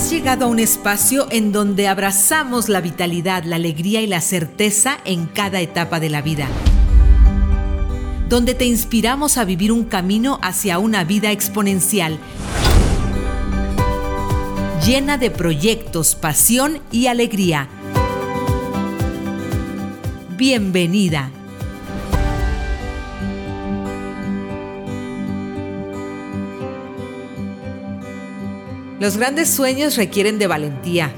Has llegado a un espacio en donde abrazamos la vitalidad, la alegría y la certeza en cada etapa de la vida. Donde te inspiramos a vivir un camino hacia una vida exponencial, llena de proyectos, pasión y alegría. Bienvenida. Los grandes sueños requieren de valentía,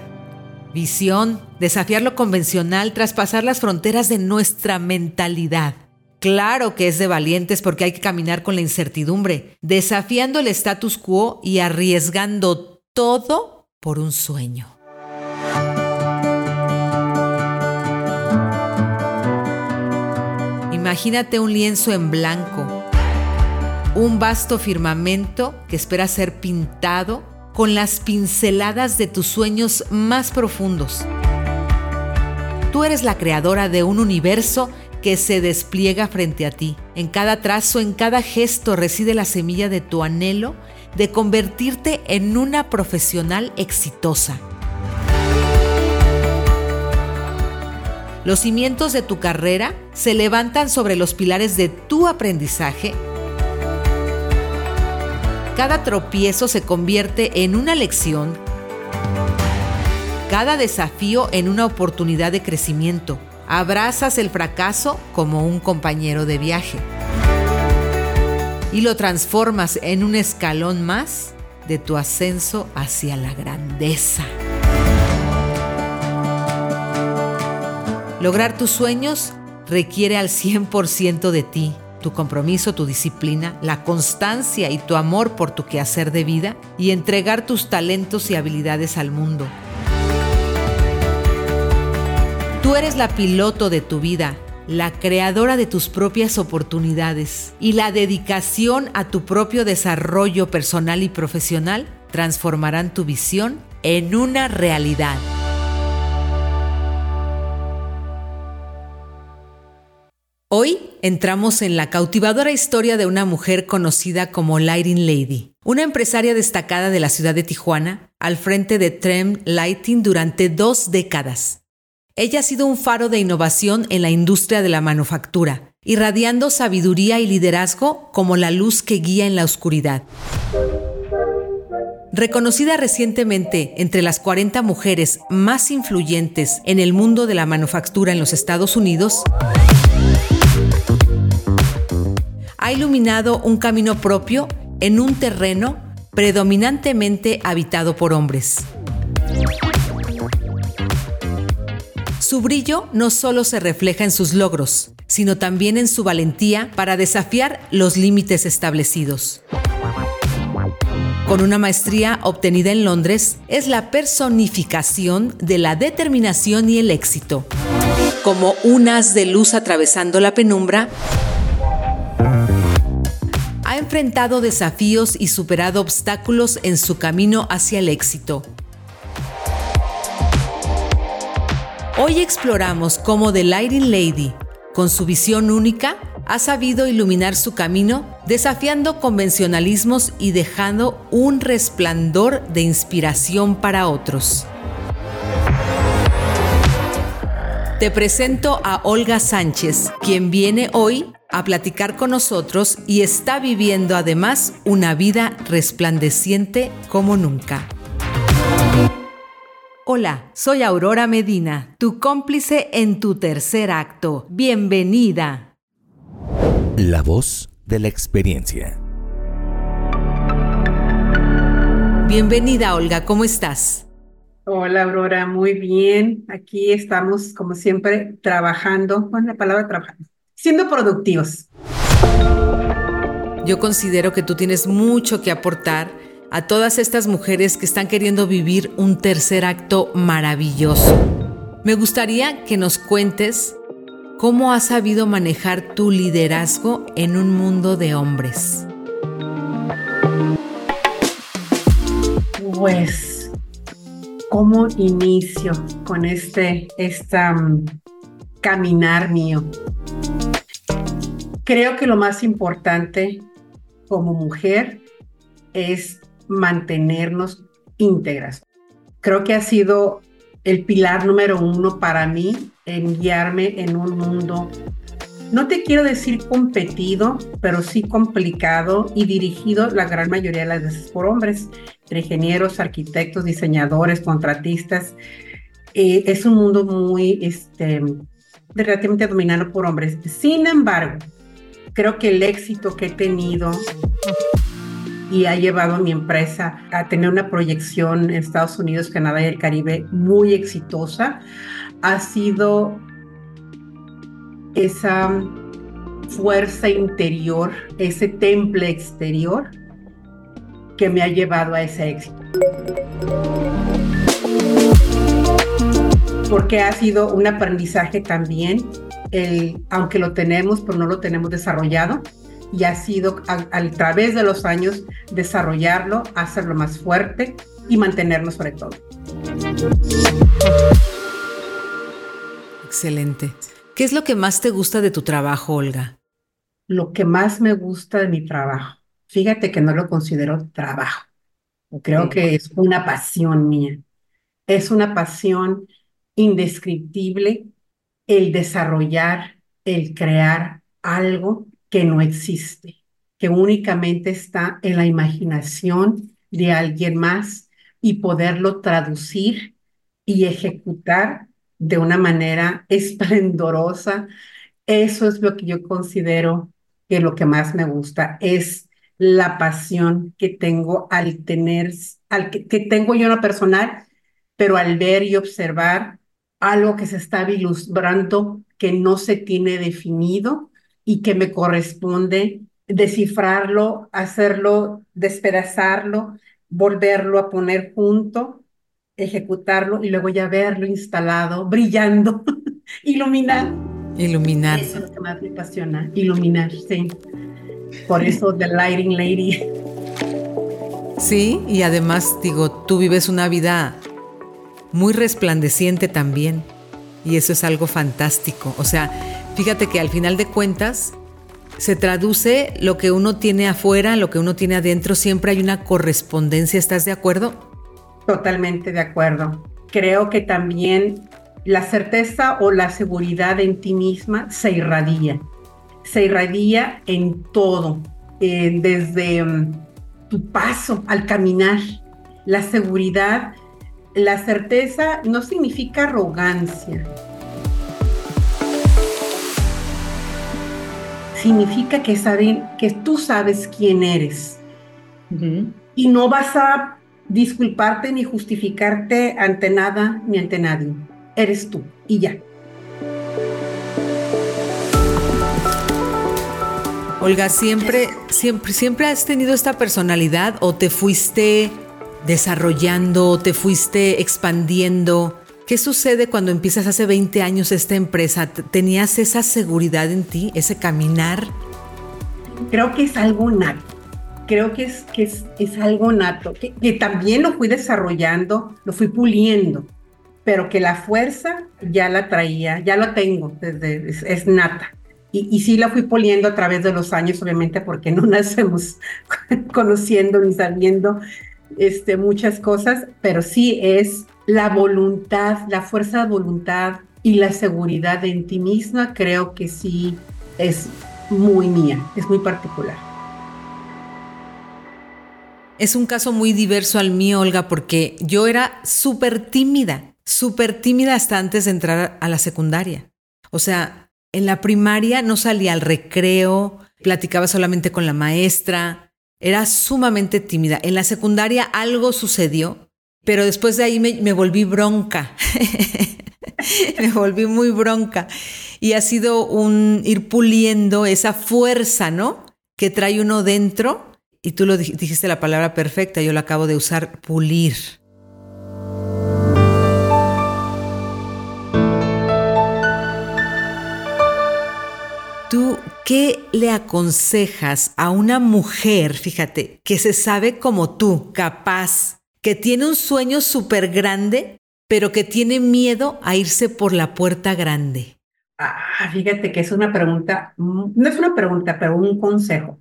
visión, desafiar lo convencional, traspasar las fronteras de nuestra mentalidad. Claro que es de valientes porque hay que caminar con la incertidumbre, desafiando el status quo y arriesgando todo por un sueño. Imagínate un lienzo en blanco, un vasto firmamento que espera ser pintado con las pinceladas de tus sueños más profundos. Tú eres la creadora de un universo que se despliega frente a ti. En cada trazo, en cada gesto reside la semilla de tu anhelo de convertirte en una profesional exitosa. Los cimientos de tu carrera se levantan sobre los pilares de tu aprendizaje cada tropiezo se convierte en una lección, cada desafío en una oportunidad de crecimiento. Abrazas el fracaso como un compañero de viaje y lo transformas en un escalón más de tu ascenso hacia la grandeza. Lograr tus sueños requiere al 100% de ti tu compromiso, tu disciplina, la constancia y tu amor por tu quehacer de vida y entregar tus talentos y habilidades al mundo. Tú eres la piloto de tu vida, la creadora de tus propias oportunidades y la dedicación a tu propio desarrollo personal y profesional transformarán tu visión en una realidad. Hoy entramos en la cautivadora historia de una mujer conocida como Lighting Lady, una empresaria destacada de la ciudad de Tijuana, al frente de Trem Lighting durante dos décadas. Ella ha sido un faro de innovación en la industria de la manufactura, irradiando sabiduría y liderazgo como la luz que guía en la oscuridad. Reconocida recientemente entre las 40 mujeres más influyentes en el mundo de la manufactura en los Estados Unidos, ha iluminado un camino propio en un terreno predominantemente habitado por hombres. Su brillo no solo se refleja en sus logros, sino también en su valentía para desafiar los límites establecidos. Con una maestría obtenida en Londres, es la personificación de la determinación y el éxito. Como un haz de luz atravesando la penumbra, enfrentado desafíos y superado obstáculos en su camino hacia el éxito. Hoy exploramos cómo The Lighting Lady, con su visión única, ha sabido iluminar su camino, desafiando convencionalismos y dejando un resplandor de inspiración para otros. Te presento a Olga Sánchez, quien viene hoy a platicar con nosotros y está viviendo además una vida resplandeciente como nunca. Hola, soy Aurora Medina, tu cómplice en tu tercer acto. Bienvenida. La voz de la experiencia. Bienvenida, Olga, ¿cómo estás? Hola, Aurora, muy bien. Aquí estamos, como siempre, trabajando, con la palabra trabajando, siendo productivos. Yo considero que tú tienes mucho que aportar a todas estas mujeres que están queriendo vivir un tercer acto maravilloso. Me gustaría que nos cuentes cómo has sabido manejar tu liderazgo en un mundo de hombres. Pues, ¿cómo inicio con este, esta mm, caminar mío? Creo que lo más importante como mujer es mantenernos íntegras. creo que ha sido el pilar número uno para mí en guiarme en un mundo, no te quiero decir competido, pero sí complicado y dirigido la gran mayoría de las veces por hombres, ingenieros, arquitectos, diseñadores, contratistas. Eh, es un mundo muy este, relativamente dominado por hombres. Sin embargo, creo que el éxito que he tenido y ha llevado a mi empresa a tener una proyección en Estados Unidos, Canadá y el Caribe muy exitosa, ha sido esa fuerza interior, ese temple exterior que me ha llevado a ese éxito. Porque ha sido un aprendizaje también, el, aunque lo tenemos, pero no lo tenemos desarrollado, y ha sido a, a, través de los años desarrollarlo, hacerlo más fuerte y mantenernos sobre todo. Excelente. ¿Qué es lo que más te gusta de tu trabajo, Olga? Lo que más me gusta de mi trabajo. Fíjate que no lo considero trabajo. Creo que es una pasión mía. Es una pasión indescriptible el desarrollar, el crear algo que no existe, que únicamente está en la imaginación de alguien más y poderlo traducir y ejecutar de una manera esplendorosa. Eso es lo que yo considero que lo que más me gusta es la pasión que tengo al tener, al que, tengo yo en lo personal, pero al ver y observar algo que se está ilustrando, que no se tiene definido y que me corresponde descifrarlo, hacerlo, despedazarlo, volverlo a poner junto, ejecutarlo y luego ya verlo instalado, brillando, iluminar. Iluminar. Eso es lo que más me apasiona, iluminar, sí. Por eso The Lighting Lady. Sí, y además digo, tú vives una vida muy resplandeciente también. Y eso es algo fantástico. O sea, fíjate que al final de cuentas se traduce lo que uno tiene afuera, lo que uno tiene adentro, siempre hay una correspondencia. ¿Estás de acuerdo? Totalmente de acuerdo. Creo que también la certeza o la seguridad en ti misma se irradia. Se irradia en todo, desde um, tu paso al caminar. La seguridad, la certeza no significa arrogancia. Significa que, saben, que tú sabes quién eres. Uh -huh. Y no vas a disculparte ni justificarte ante nada ni ante nadie. Eres tú y ya. Olga, siempre, siempre, siempre has tenido esta personalidad o te fuiste desarrollando, te fuiste expandiendo. ¿Qué sucede cuando empiezas hace 20 años esta empresa? ¿Tenías esa seguridad en ti, ese caminar? Creo que es algo nato. Creo que es, que es, es algo nato, que, que también lo fui desarrollando, lo fui puliendo, pero que la fuerza ya la traía, ya la tengo, desde, es, nata. Y, y, sí la fui poliendo a través de los años, obviamente, porque no nacemos conociendo ni sabiendo este, muchas cosas, pero sí es la voluntad, la fuerza de voluntad y la seguridad en ti misma, creo que sí es muy mía, es muy particular. Es un caso muy diverso al mío, Olga, porque yo era súper tímida, súper tímida hasta antes de entrar a la secundaria. O sea, en la primaria no salía al recreo, platicaba solamente con la maestra, era sumamente tímida. En la secundaria algo sucedió, pero después de ahí me, volví bronca. me volví muy bronca. Y ha sido un ir puliendo esa fuerza, ¿no? Que trae uno dentro. Y tú lo dijiste la palabra perfecta, yo la acabo de usar, pulir. Qué le aconsejas a una mujer, fíjate, que se sabe como tú, capaz, que tiene un sueño súper grande, pero que tiene miedo a irse por la puerta grande? Ah, fíjate que es una pregunta, no es una pregunta, pero un consejo.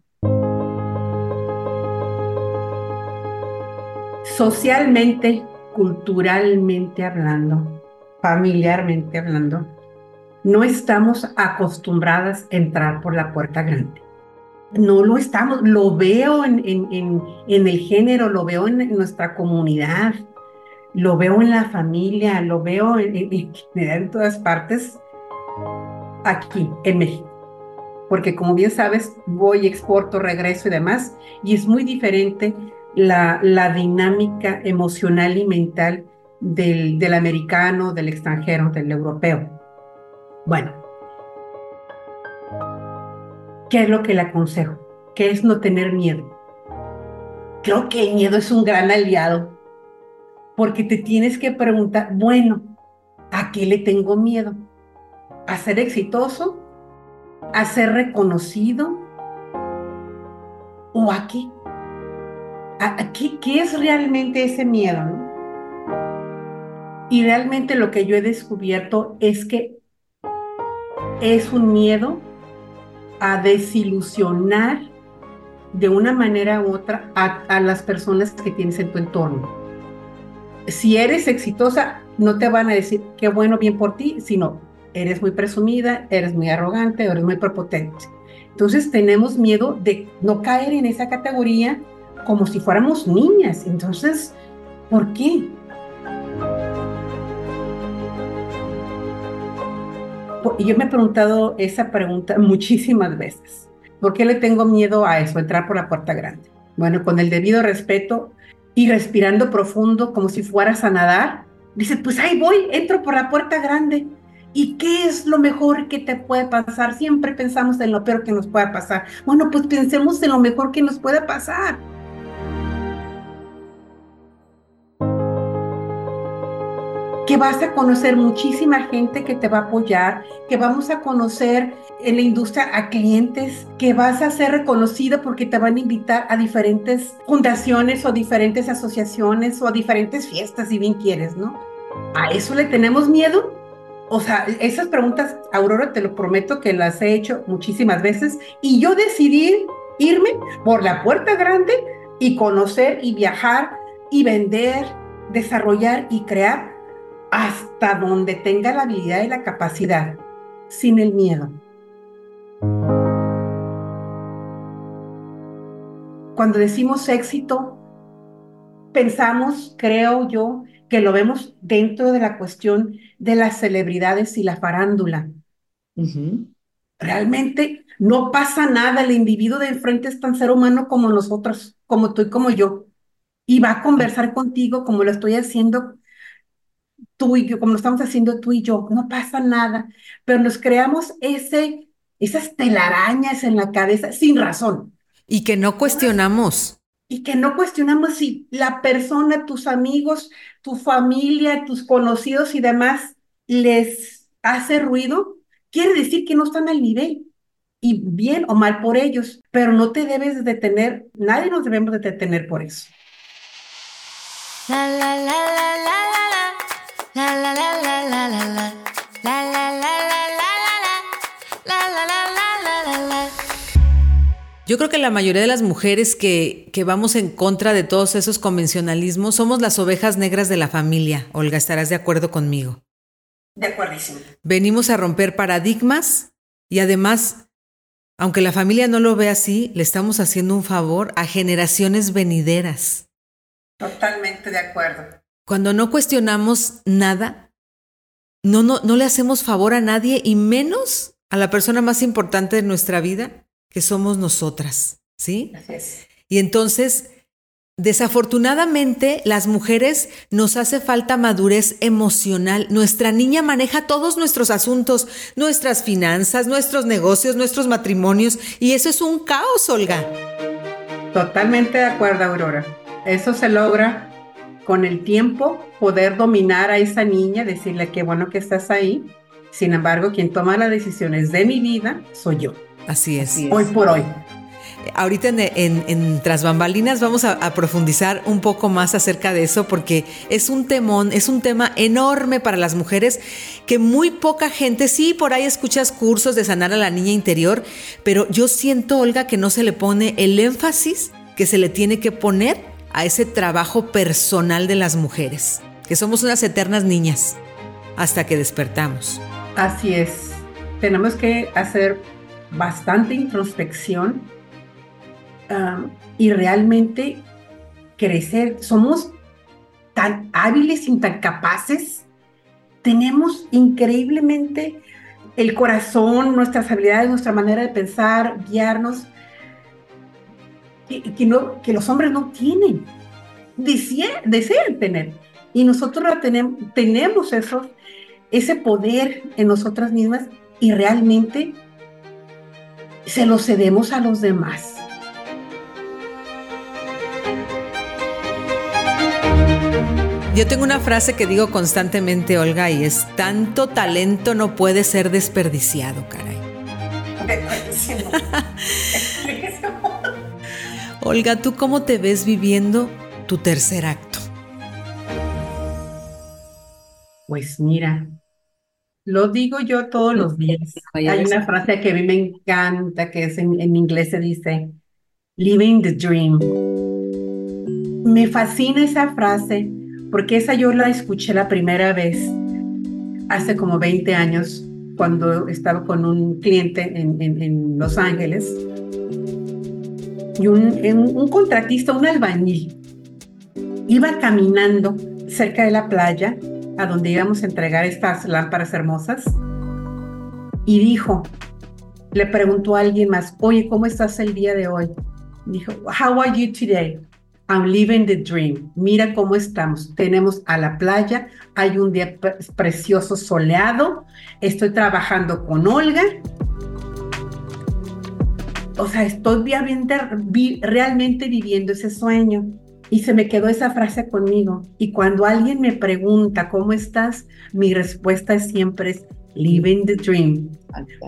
Socialmente culturalmente hablando, familiarmente hablando, no estamos acostumbradas a entrar por la puerta grande. No lo estamos, lo veo en, en, el género, lo veo en, nuestra comunidad, lo veo en la familia, lo veo en, en todas partes, aquí en México. Porque como bien sabes, voy, exporto, regreso y demás, y es muy diferente la, la dinámica emocional y mental del, del americano, del extranjero, del europeo. Bueno, ¿qué es lo que le aconsejo? ¿Qué es no tener miedo? Creo que el miedo es un gran aliado, porque te tienes que preguntar, bueno, ¿a qué le tengo miedo? ¿A ser exitoso? ¿A ser reconocido? ¿O a qué? ¿qué, es realmente ese miedo? Y realmente lo que yo he descubierto es que es un miedo a desilusionar de una manera u otra a, las personas que tienes en tu entorno. Si eres exitosa, no te van a decir qué bueno, bien por ti, sino eres muy presumida, eres muy arrogante, eres muy prepotente. Entonces tenemos miedo de no caer en esa categoría como si fuéramos niñas. Entonces, ¿por qué? Y yo me he preguntado esa pregunta muchísimas veces. ¿Por qué le tengo miedo a eso, entrar por la puerta grande? Bueno, con el debido respeto y respirando profundo como si fueras a nadar, dice, pues ahí voy, entro por la puerta grande. ¿Y qué es lo mejor que te puede pasar? Siempre pensamos en lo peor que nos pueda pasar. Bueno, pues pensemos en lo mejor que nos puede pasar. Que vas a conocer muchísima gente que te va a apoyar, que vamos a conocer en la industria a clientes, que vas a ser reconocido porque te van a invitar a diferentes fundaciones o diferentes asociaciones o a diferentes fiestas, si bien quieres, ¿no? ¿A eso le tenemos miedo? O sea, esas preguntas, Aurora, te lo prometo que las he hecho muchísimas veces y yo decidí irme por la puerta grande y conocer y viajar y vender, desarrollar y crear hasta donde tenga la habilidad y la capacidad, sin el miedo. Cuando decimos éxito, pensamos, creo yo, que lo vemos dentro de la cuestión de las celebridades y la farándula. Realmente no pasa nada, el individuo de enfrente es tan ser humano como nosotros, como tú y como yo, y va a conversar contigo como lo estoy haciendo tú y yo, como lo estamos haciendo tú y yo, no pasa nada, pero nos creamos ese, esas telarañas en la cabeza sin razón. Y que no cuestionamos. Y que no cuestionamos si la persona, tus amigos, tu familia, tus conocidos y demás les hace ruido, quiere decir que no están al nivel. Y bien o mal por ellos, pero no te debes detener, nadie nos debemos de detener por eso. La, la, la, yo creo que la mayoría de las mujeres que, que, vamos en contra de todos esos convencionalismos somos las ovejas negras de la familia. Olga, estarás de acuerdo conmigo. De acuerdísimo. Venimos a romper paradigmas y además, aunque la familia no lo ve así, le estamos haciendo un favor a generaciones venideras. Totalmente de acuerdo. Cuando no cuestionamos nada, no, no, no le hacemos favor a nadie y menos a la persona más importante de nuestra vida, que somos nosotras, ¿sí? Y entonces, desafortunadamente, las mujeres nos hace falta madurez emocional. Nuestra niña maneja todos nuestros asuntos, nuestras finanzas, nuestros negocios, nuestros matrimonios, y eso es un caos, Olga. Totalmente de acuerdo, Aurora. Eso se logra con el tiempo poder dominar a esa niña, decirle que bueno que estás ahí. Sin embargo, quien toma las decisiones de mi vida soy yo. Así es. Hoy por hoy. Ahorita en, en, en Tras Bambalinas vamos a, a, profundizar un poco más acerca de eso porque es un temón, es un tema enorme para las mujeres que muy poca gente, sí, por ahí escuchas cursos de sanar a la niña interior, pero yo siento, Olga, que no se le pone el énfasis que se le tiene que poner a ese trabajo personal de las mujeres, que somos unas eternas niñas hasta que despertamos. Así es. Tenemos que hacer bastante introspección y realmente crecer. Somos tan hábiles y tan capaces. Tenemos increíblemente el corazón, nuestras habilidades, nuestra manera de pensar, guiarnos, que, no, que los hombres no tienen, desean, tener. Y nosotros tenemos, tenemos eso, ese poder en nosotras mismas y realmente se lo cedemos a los demás. Yo tengo una frase que digo constantemente, Olga, y es, tanto talento no puede ser desperdiciado, caray. Olga, ¿tú cómo te ves viviendo tu tercer acto? Pues mira, lo digo yo todos los días. Hay una frase que a mí me encanta, que es en, en inglés se dice, living the dream. Me fascina esa frase porque esa yo la escuché la primera vez hace como 20 años cuando estaba con un cliente en, Los Ángeles y un, un contratista, un albañil, iba caminando cerca de la playa a donde íbamos a entregar estas lámparas hermosas y dijo, le preguntó a alguien más, oye, ¿cómo estás el día de hoy? Dijo, How are you today? I'm living the dream. Mira cómo estamos. Tenemos a la playa, hay un día precioso soleado, estoy trabajando con Olga. O sea, estoy realmente viviendo ese sueño. Y se me quedó esa frase conmigo. Y cuando alguien me pregunta, ¿cómo estás? Mi respuesta siempre es, living the dream.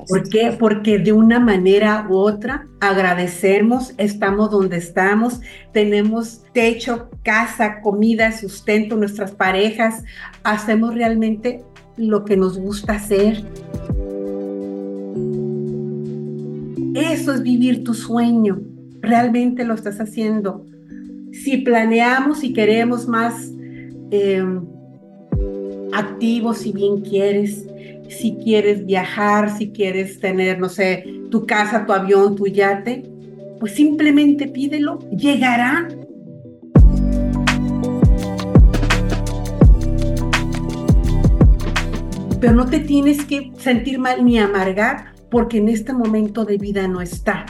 ¿Por qué? Porque de una manera u otra agradecemos, estamos donde estamos, tenemos techo, casa, comida, sustento, nuestras parejas, hacemos realmente lo que nos gusta hacer. Eso es vivir tu sueño, realmente lo estás haciendo. Si planeamos y queremos más eh, activos, si bien quieres, si quieres viajar, si quieres tener, no sé, tu casa, tu avión, tu yate, pues simplemente pídelo, llegará. Pero no te tienes que sentir mal ni amargar porque en este momento de vida no está.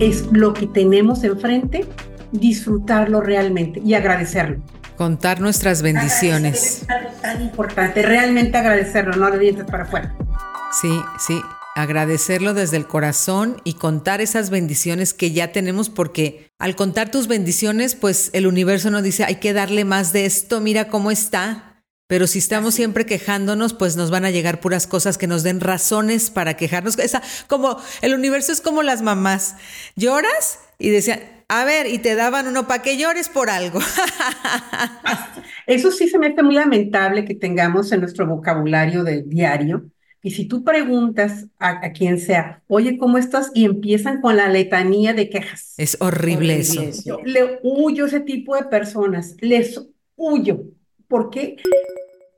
Es lo que tenemos enfrente, disfrutarlo realmente y agradecerlo. Contar nuestras bendiciones. Es tan, importante, realmente agradecerlo, no de dientes para afuera. Sí, sí, agradecerlo desde el corazón y contar esas bendiciones que ya tenemos porque al contar tus bendiciones, pues el universo nos dice, hay que darle más de esto, mira cómo está. Pero si estamos siempre quejándonos, pues nos van a llegar puras cosas que nos den razones para quejarnos. Esa, como el universo es como las mamás. Lloras y decían, a ver, y te daban uno para que llores por algo. Eso sí se me hace muy lamentable que tengamos en nuestro vocabulario del diario. Y si tú preguntas a, quien sea, oye, ¿cómo estás? Y empiezan con la letanía de quejas. Es horrible, eso. Yo le huyo ese tipo de personas, les huyo, porque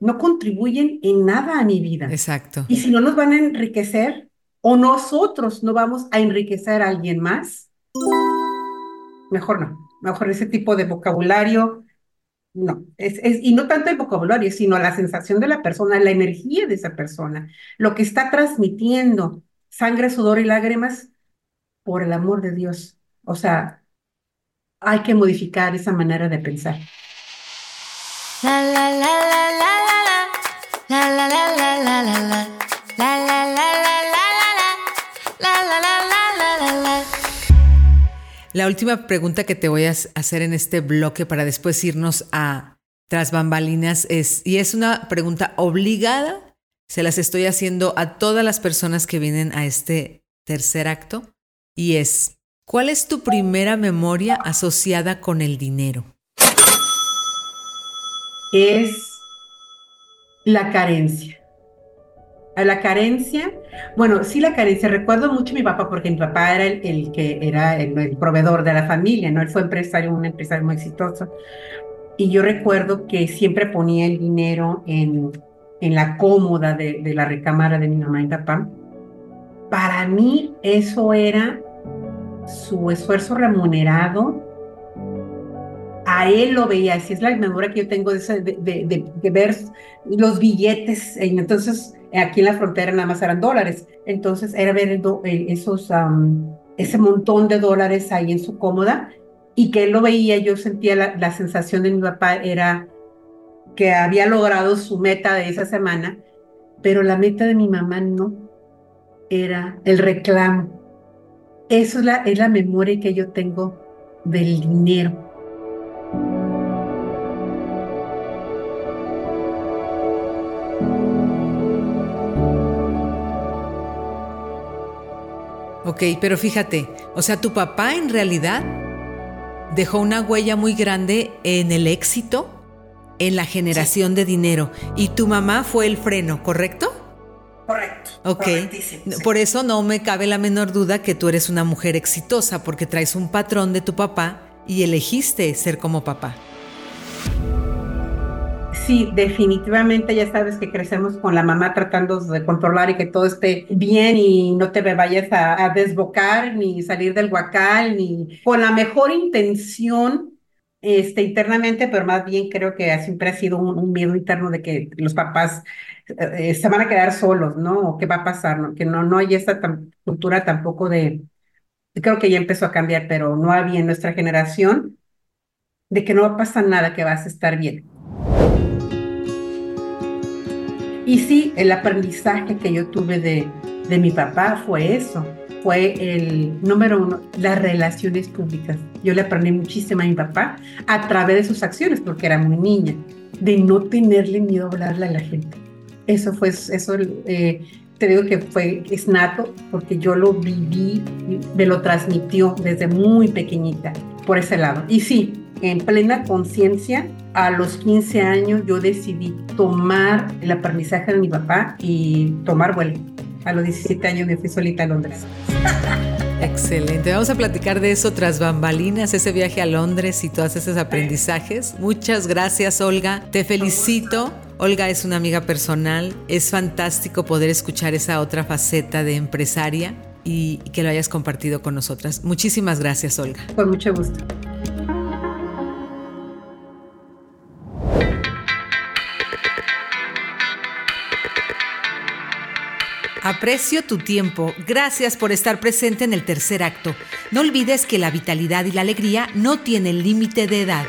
no contribuyen en nada a mi vida. Exacto. Y si no nos van a enriquecer, o nosotros no vamos a enriquecer a alguien más, mejor no, mejor ese tipo de vocabulario, no, es, y no tanto el vocabulario, sino la sensación de la persona, la energía de esa persona, lo que está transmitiendo, sangre, sudor y lágrimas, por el amor de Dios. O sea, hay que modificar esa manera de pensar. La la la la la la última pregunta que te voy a hacer en este bloque para después irnos a tras bambalinas es, y es una pregunta obligada, se las estoy haciendo a todas las personas que vienen a este tercer acto, y es, ¿cuál es tu primera memoria asociada con el dinero? Es la carencia. A la carencia, bueno, sí la carencia. Recuerdo mucho a mi papá porque mi papá era el, que era el, proveedor de la familia, ¿no? Él fue empresario, un empresario muy exitoso. Y yo recuerdo que siempre ponía el dinero en, en la cómoda de, de la recámara de mi mamá y papá. Para mí eso era su esfuerzo remunerado él lo veía, así es la memoria que yo tengo de, ver los billetes, entonces aquí en la frontera nada más eran dólares, entonces era ver esos, ese montón de dólares ahí en su cómoda y que él lo veía, yo sentía la, sensación de mi papá era que había logrado su meta de esa semana, pero la meta de mi mamá no, era el reclamo. Eso es la, es la memoria que yo tengo del dinero Ok, pero fíjate, o sea, tu papá en realidad dejó una huella muy grande en el éxito, en la generación de dinero, y tu mamá fue el freno, ¿correcto? Correcto. Ok. Por eso no me cabe la menor duda que tú eres una mujer exitosa, porque traes un patrón de tu papá y elegiste ser como papá. Sí, definitivamente ya sabes que crecemos con la mamá tratando de controlar y que todo esté bien y no te vayas a, desbocar ni salir del guacal ni con la mejor intención este, internamente, pero más bien creo que siempre ha sido un, miedo interno de que los papás eh, se van a quedar solos, ¿no? O qué va a pasar, ¿no? Que no, no hay esta cultura tampoco de, creo que ya empezó a cambiar, pero no había en nuestra generación de que no va a pasar nada, que vas a estar bien. Y sí, el aprendizaje que yo tuve de, de mi papá fue eso, fue el número uno, las relaciones públicas. Yo le aprendí muchísimo a mi papá a través de sus acciones, porque era muy niña, de no tenerle miedo a hablarle a la gente. Eso fue, eso eh, te digo que fue, es nato, porque yo lo viví, me lo transmitió desde muy pequeñita por ese lado. Y sí, en plena conciencia, a los 15 años yo decidí tomar el aprendizaje de mi papá y tomar vuelo. A los 17 años me fui solita a Londres. Excelente. Vamos a platicar de eso tras bambalinas, ese viaje a Londres y todos esos aprendizajes. Muchas gracias, Olga. Te felicito. Olga es una amiga personal. Es fantástico poder escuchar esa otra faceta de empresaria y que lo hayas compartido con nosotras. Muchísimas gracias, Olga. Con mucho gusto. Aprecio tu tiempo. Gracias por estar presente en el tercer acto. No olvides que la vitalidad y la alegría no tienen límite de edad.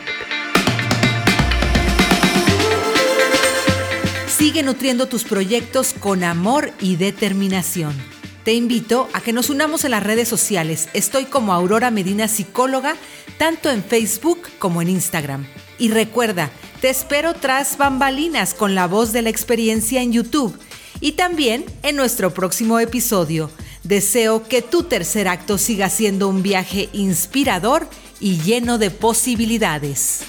Sigue nutriendo tus proyectos con amor y determinación. Te invito a que nos unamos en las redes sociales. Estoy como Aurora Medina Psicóloga, tanto en Facebook como en Instagram. Y recuerda, te espero tras bambalinas con la voz de la experiencia en YouTube y también en nuestro próximo episodio. Deseo que tu tercer acto siga siendo un viaje inspirador y lleno de posibilidades.